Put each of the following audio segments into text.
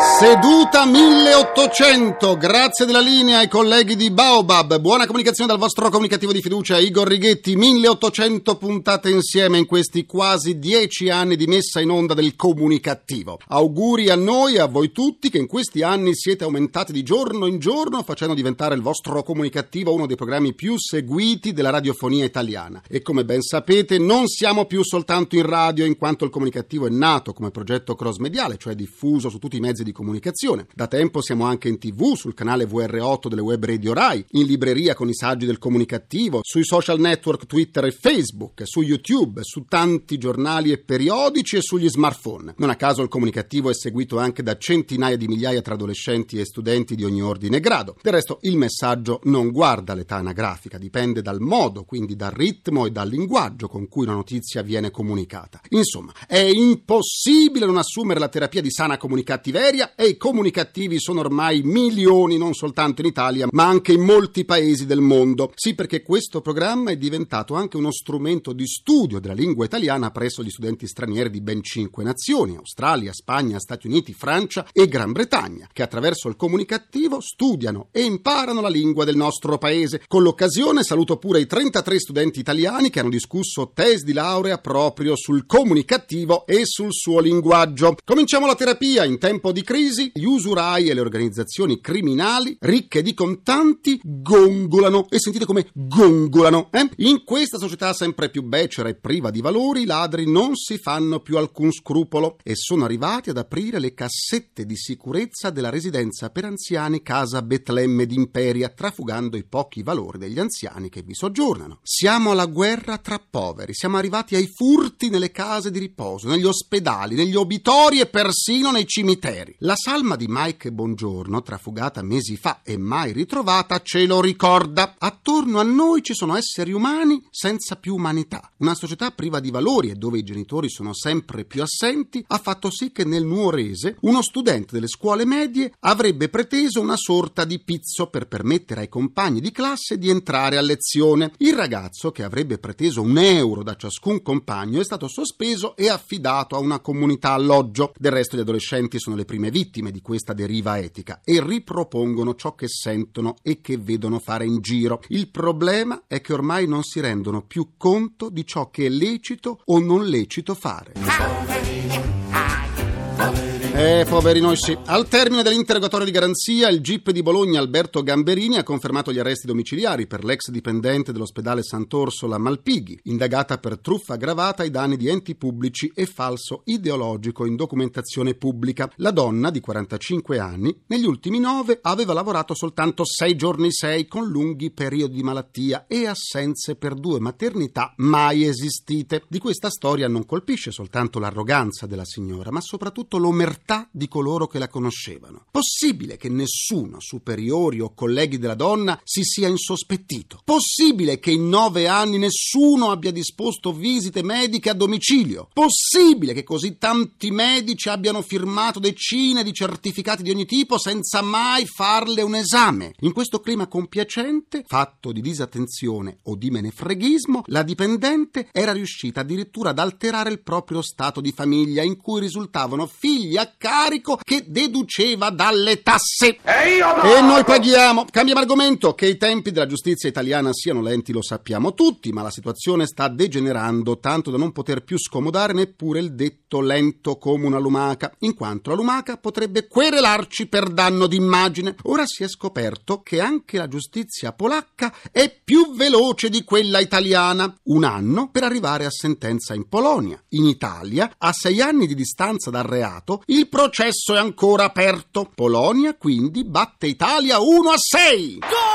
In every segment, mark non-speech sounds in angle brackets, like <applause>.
Seduta 1800, grazie della linea ai colleghi di Baobab. Buona comunicazione dal vostro comunicativo di fiducia, Igor Righetti. 1800 puntate insieme in questi quasi dieci anni di messa in onda del comunicativo. Auguri a noi e a voi tutti che in questi anni siete aumentati di giorno in giorno, facendo diventare il vostro comunicativo uno dei programmi più seguiti della radiofonia italiana. E come ben sapete, non siamo più soltanto in radio, in quanto il comunicativo è nato come progetto cross mediale, cioè diffuso su tutti i mezzi di di comunicazione. Da tempo siamo anche in tv, sul canale VR8 delle web radio Rai, in libreria con i saggi del comunicativo, sui social network Twitter e Facebook, su YouTube, su tanti giornali e periodici e sugli smartphone. Non a caso il comunicativo è seguito anche da centinaia di migliaia tra adolescenti e studenti di ogni ordine e grado. Del resto il messaggio non guarda l'età anagrafica, dipende dal modo, quindi dal ritmo e dal linguaggio con cui una notizia viene comunicata. Insomma, è impossibile non assumere la terapia di sana comunicattiveria Italia e i comunicativi sono ormai milioni non soltanto in Italia ma anche in molti paesi del mondo. Sì, perché questo programma è diventato anche uno strumento di studio della lingua italiana presso gli studenti stranieri di ben cinque nazioni, Australia, Spagna, Stati Uniti, Francia e Gran Bretagna, che attraverso il comunicativo studiano e imparano la lingua del nostro paese. Con l'occasione saluto pure i 33 studenti italiani che hanno discusso tesi di laurea proprio sul comunicativo e sul suo linguaggio. Cominciamo la terapia in tempo di crisi, gli usurai e le organizzazioni criminali ricche di contanti gongolano. E sentite come gongolano, eh? In questa società sempre più becera e priva di valori, i ladri non si fanno più alcun scrupolo e sono arrivati ad aprire le cassette di sicurezza della residenza per anziani Casa Betlemme d'Imperia, trafugando i pochi valori degli anziani che vi soggiornano. Siamo alla guerra tra poveri, siamo arrivati ai furti nelle case di riposo, negli ospedali, negli obitori e persino nei cimiteri. La salma di Mike Bongiorno, trafugata mesi fa e mai ritrovata, ce lo ricorda. Attorno a noi ci sono esseri umani senza più umanità. Una società priva di valori e dove i genitori sono sempre più assenti ha fatto sì che nel nuorese uno studente delle scuole medie avrebbe preteso una sorta di pizzo per permettere ai compagni di classe di entrare a lezione. Il ragazzo, che avrebbe preteso un euro da ciascun compagno, è stato sospeso e affidato a una comunità alloggio. Del resto gli adolescenti sono le prime vittime di questa deriva etica e ripropongono ciò che sentono e che vedono fare in giro. Il problema è che ormai non si rendono più conto di ciò che è lecito o non lecito fare. Eh, poveri noi sì. Al termine dell'interrogatorio di garanzia, il GIP di Bologna Alberto Gamberini ha confermato gli arresti domiciliari per l'ex dipendente dell'ospedale Sant'Orsola Malpighi, indagata per truffa aggravata ai danni di enti pubblici e falso ideologico in documentazione pubblica. La donna, di 45 anni, negli ultimi nove aveva lavorato soltanto sei giorni sei con lunghi periodi di malattia e assenze per due maternità mai esistite. Di questa storia non colpisce soltanto l'arroganza della signora, ma soprattutto l'omertà libertà di coloro che la conoscevano. Possibile che nessuno, superiori o colleghi della donna, si sia insospettito? Possibile che in nove anni nessuno abbia disposto visite mediche a domicilio? Possibile che così tanti medici abbiano firmato decine di certificati di ogni tipo senza mai farle un esame? In questo clima compiacente, fatto di disattenzione o di menefreghismo, la dipendente era riuscita addirittura ad alterare il proprio stato di famiglia in cui risultavano figli a carico che deduceva dalle tasse. E, no! e noi paghiamo. Cambiamo argomento. Che i tempi della giustizia italiana siano lenti lo sappiamo tutti, ma la situazione sta degenerando tanto da non poter più scomodare neppure il detto lento come una lumaca, in quanto la lumaca potrebbe querelarci per danno d'immagine. Ora si è scoperto che anche la giustizia polacca è più veloce di quella italiana. Un anno per arrivare a sentenza in Polonia. In Italia, a sei anni di distanza dal reato, il processo è ancora aperto. Polonia quindi batte Italia 1 a 6. Gol,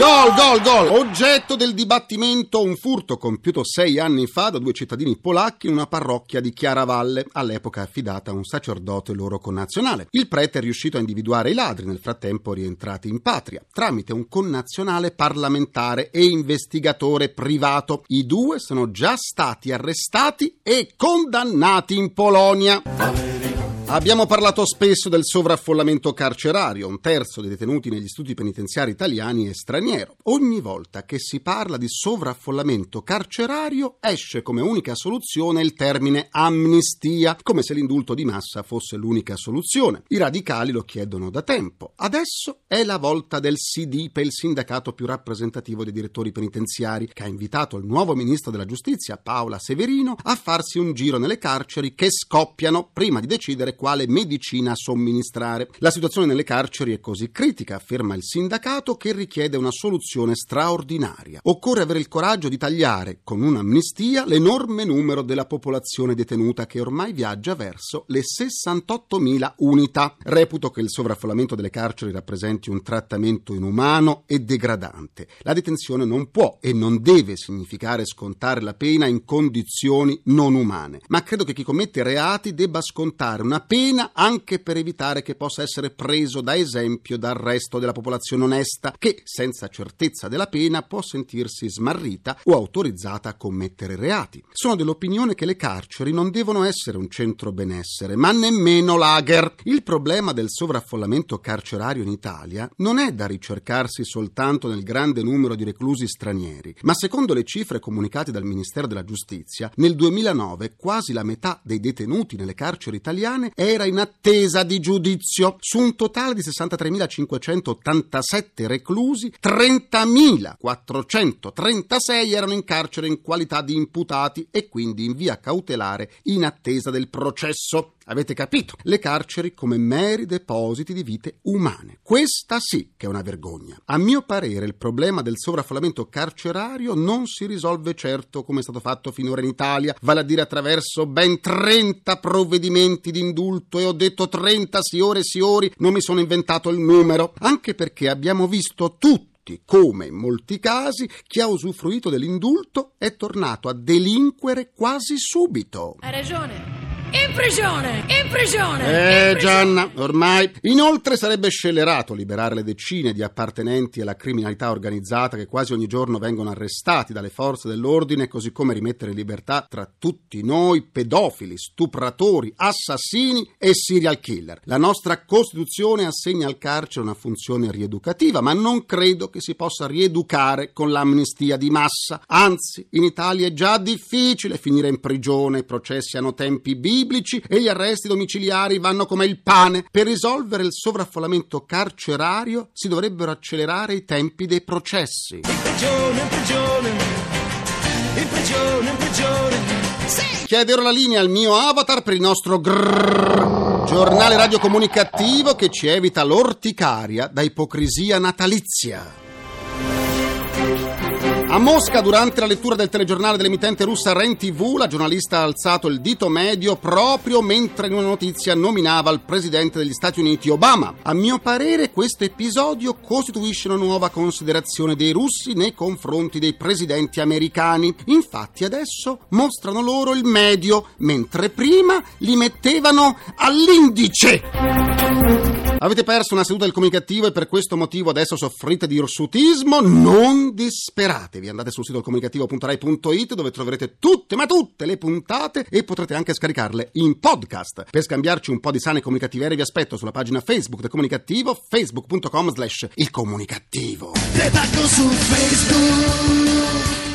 gol, gol! Oggetto del dibattimento un furto compiuto sei anni fa da due cittadini polacchi in una parrocchia di Chiaravalle, all'epoca affidata a un sacerdote loro connazionale. Il prete è riuscito a individuare i ladri, nel frattempo rientrati in patria, tramite un connazionale parlamentare e investigatore privato. I due sono già stati arrestati e condannati in Polonia. Abbiamo parlato spesso del sovraffollamento carcerario, un terzo dei detenuti negli istituti penitenziari italiani è straniero. Ogni volta che si parla di sovraffollamento carcerario esce come unica soluzione il termine amnistia, come se l'indulto di massa fosse l'unica soluzione. I radicali lo chiedono da tempo. Adesso è la volta del SIDIPE, il sindacato più rappresentativo dei direttori penitenziari, che ha invitato il nuovo ministro della giustizia, Paola Severino, a farsi un giro nelle carceri che scoppiano prima di decidere quale medicina somministrare. La situazione nelle carceri è così critica, afferma il sindacato, che richiede una soluzione straordinaria. Occorre avere il coraggio di tagliare, con un'amnistia, l'enorme numero della popolazione detenuta che ormai viaggia verso le 68.000 unità. Reputo che il sovraffollamento delle carceri rappresenti un trattamento inumano e degradante. La detenzione non può e non deve significare scontare la pena in condizioni non umane, ma credo che chi commette reati debba scontare una pena anche per evitare che possa essere preso da esempio dal resto della popolazione onesta che, senza certezza della pena, può sentirsi smarrita o autorizzata a commettere reati. Sono dell'opinione che le carceri non devono essere un centro benessere, ma nemmeno lager. Il problema del sovraffollamento carcerario in Italia non è da ricercarsi soltanto nel grande numero di reclusi stranieri, ma secondo le cifre comunicate dal Ministero della Giustizia, nel 2009 quasi la metà dei detenuti nelle carceri italiane era in attesa di giudizio. Su un totale di 63.587 reclusi, 30.436 erano in carcere in qualità di imputati e quindi in via cautelare in attesa del processo. Avete capito? Le carceri come meri depositi di vite umane. Questa sì che è una vergogna. A mio parere il problema del sovraffollamento carcerario non si risolve certo come è stato fatto finora in Italia, vale a dire attraverso ben 30 provvedimenti di indulto e ho detto 30 signore e signori, non mi sono inventato il numero, anche perché abbiamo visto tutti come in molti casi chi ha usufruito dell'indulto è tornato a delinquere quasi subito. Hai ragione. In prigione! In prigione! Eh in prigione. Gianna, ormai. Inoltre sarebbe scellerato liberare le decine di appartenenti alla criminalità organizzata che quasi ogni giorno vengono arrestati dalle forze dell'ordine, così come rimettere in libertà tra tutti noi pedofili, stupratori, assassini e serial killer. La nostra Costituzione assegna al carcere una funzione rieducativa, ma non credo che si possa rieducare con l'amnistia di massa. Anzi, in Italia è già difficile finire in prigione, i processi hanno tempi biblici e gli arresti domiciliari vanno come il pane. Per risolvere il sovraffollamento carcerario si dovrebbero accelerare i tempi dei processi. In prigione, in prigione, in prigione, in prigione. Sì! Chiederò la linea al mio avatar per il nostro grrr, giornale radiocomunicativo che ci evita l'orticaria da ipocrisia natalizia. Mosca, durante la lettura del telegiornale dell'emittente russa REN TV, la giornalista ha alzato il dito medio proprio mentre in una notizia nominava il presidente degli Stati Uniti Obama. A mio parere questo episodio costituisce una nuova considerazione dei russi nei confronti dei presidenti americani. Infatti adesso mostrano loro il medio, mentre prima li mettevano all'indice. Avete perso una seduta del comunicativo e per questo motivo adesso soffrite di irsutismo? Non disperatevi, andate sul sito comunicativo.rai.it dove troverete tutte, ma tutte le puntate e potrete anche scaricarle in podcast. Per scambiarci un po' di sane comunicativerie vi aspetto sulla pagina Facebook del comunicativo, facebook.com slash il comunicativo.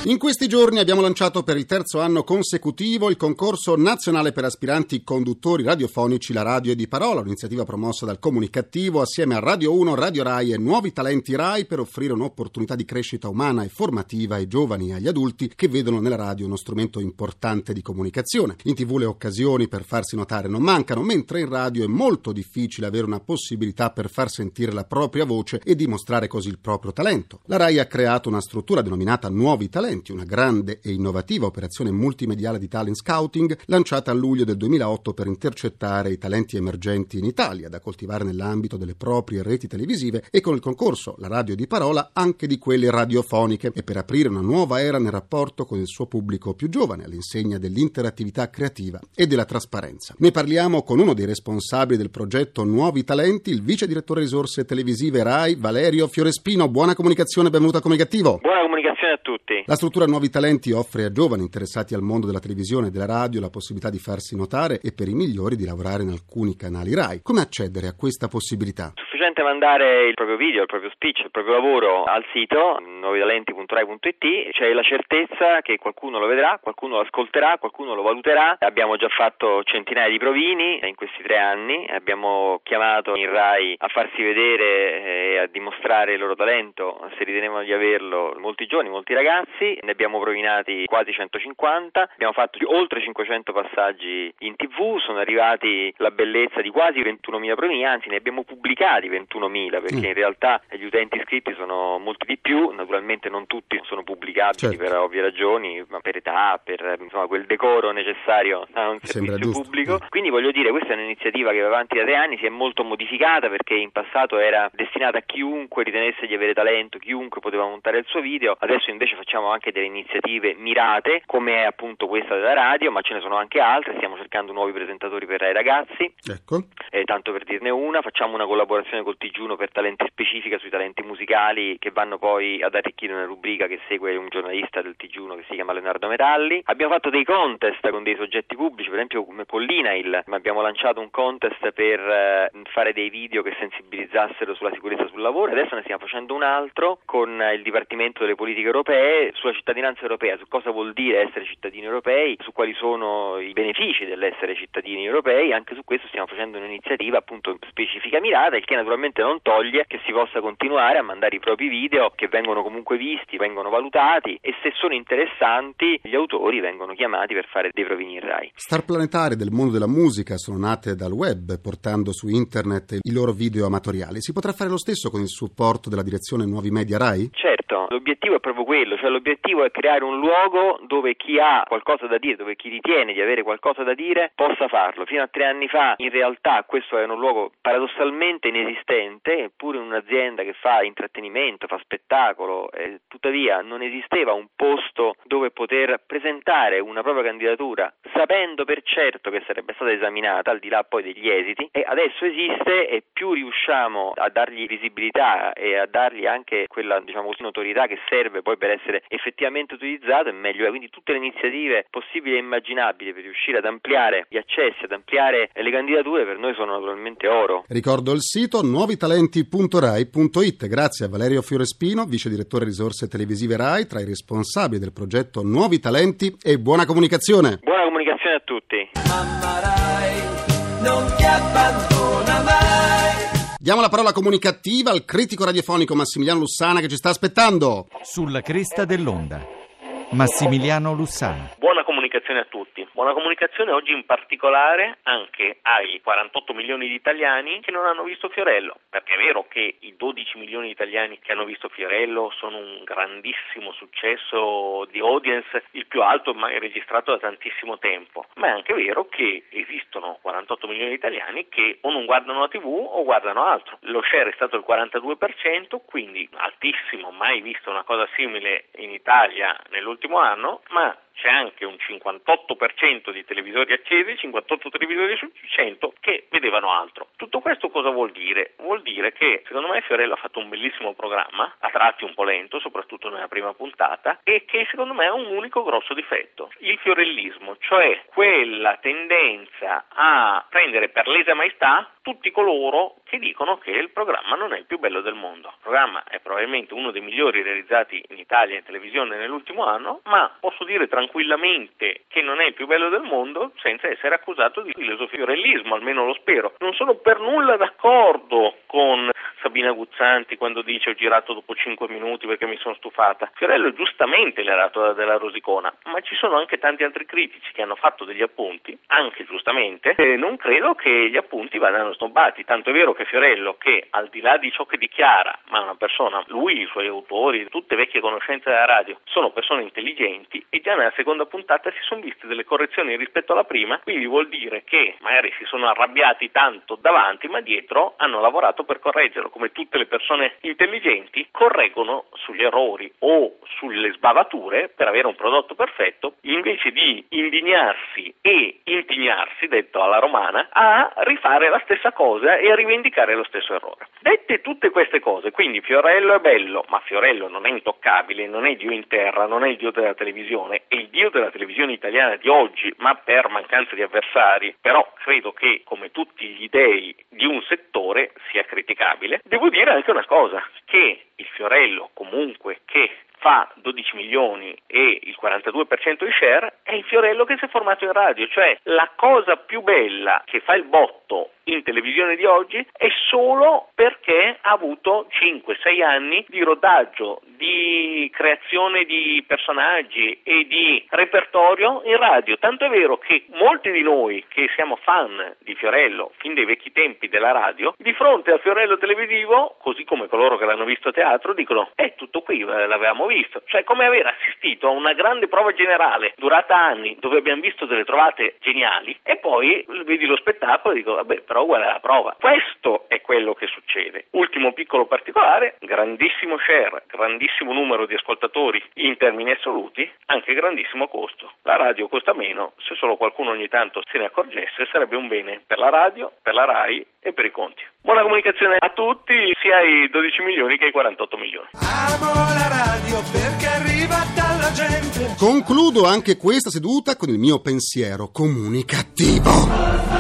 In questi giorni abbiamo lanciato per il terzo anno consecutivo il concorso nazionale per aspiranti conduttori radiofonici La Radio è di Parola, un'iniziativa promossa dal Comunicativo assieme a Radio 1, Radio Rai e Nuovi Talenti Rai per offrire un'opportunità di crescita umana e formativa ai giovani e agli adulti che vedono nella radio uno strumento importante di comunicazione. In tv le occasioni per farsi notare non mancano, mentre in radio è molto difficile avere una possibilità per far sentire la propria voce e dimostrare così il proprio talento. La Rai ha creato una struttura denominata Nuovi Talenti una grande e innovativa operazione multimediale di talent scouting lanciata a luglio del 2008 per intercettare i talenti emergenti in Italia da coltivare nell'ambito delle proprie reti televisive e con il concorso La radio di parola anche di quelle radiofoniche e per aprire una nuova era nel rapporto con il suo pubblico più giovane all'insegna dell'interattività creativa e della trasparenza. Ne parliamo con uno dei responsabili del progetto Nuovi Talenti, il vice direttore risorse televisive RAI Valerio Fiorespino. Buona comunicazione, benvenuto a Comunicativo. Buona comunicazione comunicazione a tutti. La struttura Nuovi Talenti offre a giovani interessati al mondo della televisione e della radio la possibilità di farsi notare e per i migliori di lavorare in alcuni canali RAI. Come accedere a questa possibilità? Sufficiente mandare il proprio video, il proprio speech, il proprio lavoro al sito nuovitalenti.rai.it, c'è la certezza che qualcuno lo vedrà, qualcuno lo ascolterà, qualcuno lo valuterà. Abbiamo già fatto centinaia di provini in questi tre anni, abbiamo chiamato in Rai a farsi vedere e a dimostrare il loro talento, se ritenevano di averlo, molti giovani, molti ragazzi, ne abbiamo provinati quasi 150, abbiamo fatto oltre 500 passaggi in tv, sono arrivati la bellezza di quasi 21.000 provini, anzi ne abbiamo pubblicati 21.000 perché Mm. in realtà gli utenti iscritti sono molti di più, naturalmente non tutti sono pubblicabili Certo. per ovvie ragioni, ma per età, per insomma, quel decoro necessario a un servizio pubblico. Mm. Quindi voglio dire, questa è un'iniziativa che va avanti da tre anni, si è molto modificata perché in passato era destinata a chiunque ritenesse di avere talento, chiunque poteva montare il suo video, adesso invece facciamo anche delle iniziative mirate, come è appunto questa della radio, ma ce ne sono anche altre, stiamo cercando nuovi presentatori per Rai Ragazzi, Ecco. eh, tanto per dirne una, facciamo una collaborazione col TG1 per talenti specifica sui talenti musicali che vanno poi ad arricchire una rubrica che segue un giornalista del TG1 che si chiama Leonardo Metalli. Abbiamo fatto dei contest con dei soggetti pubblici, per esempio come con l'INAIL, abbiamo lanciato un contest per eh, fare dei video che sensibilizzassero sulla sicurezza sul lavoro adesso ne stiamo facendo un altro con eh, il Dipartimento delle Politiche Europee sulla cittadinanza europea, su cosa vuol dire essere cittadini europei, su quali sono i benefici dell'essere cittadini europei, anche su questo stiamo facendo un'iniziativa appunto specifica mirata, il che naturalmente non toglie che si possa continuare a mandare i propri video che vengono comunque visti, vengono valutati e se sono interessanti gli autori vengono chiamati per fare dei provini in Rai. Star planetarie del mondo della musica sono nate dal web, portando su internet i loro video amatoriali. Si potrà fare lo stesso con il supporto della direzione Nuovi Media Rai? Certo, l'obiettivo è proprio quello, cioè l'obiettivo è creare un luogo dove chi ha qualcosa da dire, dove chi ritiene di avere qualcosa da dire possa farlo. Fino a tre anni fa in realtà questo era un luogo paradossalmente inesistente, eppure in un'azienda che fa intrattenimento, fa spettacolo, eh, tuttavia non esisteva un posto dove poter presentare una propria candidatura sapendo per certo che sarebbe stata esaminata al di là poi degli esiti e adesso esiste e più riusciamo a dargli visibilità e a dargli anche quella diciamo così notorietà che serve poi per essere effettivamente utilizzato e meglio. È quindi tutte le iniziative possibili e immaginabili per riuscire ad ampliare gli accessi ad ampliare le candidature per noi sono naturalmente oro. Ricordo il sito nuovitalenti.rai.it. Grazie a Valerio Fiorespino, vice direttore risorse televisive RAI, tra i responsabili del progetto Nuovi Talenti e buona comunicazione. buona comunicazione a tutti Mamma Rai non ti abbandona mai. Diamo la parola comunicativa al critico radiofonico Massimiliano Lussana che ci sta aspettando. Sulla cresta dell'onda. Massimiliano Lussana. Buona comunicazione a tutti. Buona comunicazione oggi in particolare anche ai 48 milioni di italiani che non hanno visto Fiorello, perché è vero che i 12 milioni di italiani che hanno visto Fiorello sono un grandissimo successo di audience, il più alto mai registrato da tantissimo tempo, ma è anche vero che esistono 48 milioni di italiani che o non guardano la TV o guardano altro. Lo share è stato il 42%, quindi altissimo, mai visto una cosa simile in Italia nell'ultimo anno, ma c'è anche un 58% di televisori accesi, 58 televisori su 100 che vedevano altro. Tutto questo cosa vuol dire? Vuol dire che secondo me Fiorello ha fatto un bellissimo programma, a tratti un po' lento, soprattutto nella prima puntata, e che secondo me ha un unico grosso difetto, il fiorellismo, cioè quella tendenza a prendere per lesa maestà tutti coloro che dicono che il programma non è il più bello del mondo. Il programma è probabilmente uno dei migliori realizzati in Italia in televisione nell'ultimo anno, ma posso dire tranquillamente che non è il più bello del mondo senza essere accusato di filosofiorellismo, almeno lo spero. Non sono per nulla d'accordo con Sabina Guzzanti quando dice ho girato dopo 5 minuti perché mi sono stufata. Fiorello giustamente le ha dato della rosicona, ma ci sono anche tanti altri critici che hanno fatto degli appunti, anche giustamente, e non credo che gli appunti vadano snobbati. Tanto è vero che Fiorello, che al di là di ciò che dichiara, ma una persona, lui, i suoi autori, tutte vecchie conoscenze della radio, sono persone intelligenti e già nella seconda puntata si sono viste delle correzioni rispetto alla prima, quindi vuol dire che magari si sono arrabbiati tanto davanti, ma dietro hanno lavorato per correggerlo. Come tutte le persone intelligenti, correggono sugli errori o sulle sbavature per avere un prodotto perfetto, invece di indignarsi e intignarsi, detto alla romana, a rifare la stessa cosa e a rivendicare lo stesso errore. Dette tutte queste cose, quindi Fiorello è bello, ma Fiorello non è intoccabile, non è Dio in terra, non è il Dio della televisione, il Dio della televisione italiana di oggi, ma per mancanza di avversari, però credo che come tutti gli dei di un settore sia criticabile. Devo dire anche una cosa, che il Fiorello comunque che fa 12 milioni e il 42% di share è il Fiorello che si è formato in radio, cioè la cosa più bella che fa il botto in televisione di oggi è solo perché ha avuto 5-6 anni di rodaggio, di creazione di personaggi e di repertorio in radio. Tanto è vero che molti di noi che siamo fan di Fiorello fin dai vecchi tempi della radio, di fronte al Fiorello televisivo, così come coloro che l'hanno visto a teatro, dicono è tutto qui, eh, l'avevamo visto. Cioè come aver assistito a una grande prova generale durata anni dove abbiamo visto delle trovate geniali e poi vedi lo spettacolo e dico vabbè però qual è la prova? Questo è quello che succede. Ultimo piccolo particolare, grandissimo share, grandissimo numero di ascoltatori in termini assoluti, anche grandissimo costo. La radio costa meno, se solo qualcuno ogni tanto se ne accorgesse sarebbe un bene per la radio, per la RAI e per i conti. Buona comunicazione a tutti, sia ai 12 milioni che ai 48 milioni. Amo la radio perché arriva dalla gente. Concludo anche questa seduta con il mio pensiero comunicativo.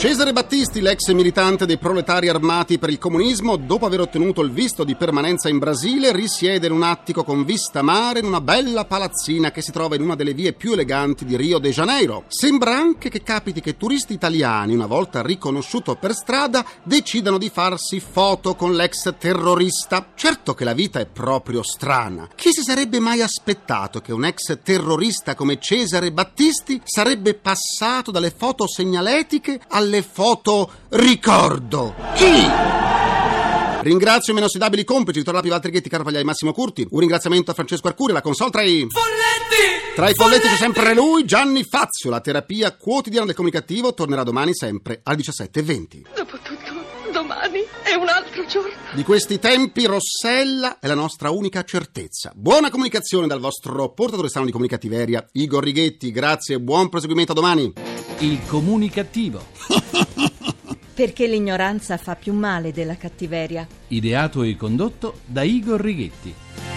Cesare Battisti, l'ex militante dei proletari armati per il comunismo, dopo aver ottenuto il visto di permanenza in Brasile, risiede in un attico con vista mare in una bella palazzina che si trova in una delle vie più eleganti di Rio de Janeiro. Sembra anche che capiti che turisti italiani, una volta riconosciuto per strada, decidano di farsi foto con l'ex terrorista. Certo che la vita è proprio strana. Chi si sarebbe mai aspettato che un ex terrorista come Cesare Battisti sarebbe passato dalle foto segnaletiche alle foto ricordo? Chi? Ringrazio i meno ossidabili complici, Vittorio Lapi, Valtteri Ghetti, Carvagliai, Massimo Curti. Un ringraziamento a Francesco Arcuri, la console tra i... Folletti! Tra i folletti c'è sempre lui, Gianni Fazio. La terapia quotidiana del comunicativo tornerà domani sempre alle 17.20. Dopotutto, domani è un altro giorno. Di questi tempi Rossella è la nostra unica certezza. Buona comunicazione dal vostro portatore strano di comunicativeria, Igor Righetti. Grazie e buon proseguimento a domani. Il comunicativo. <laughs> Perché l'ignoranza fa più male della cattiveria. Ideato e condotto da Igor Righetti.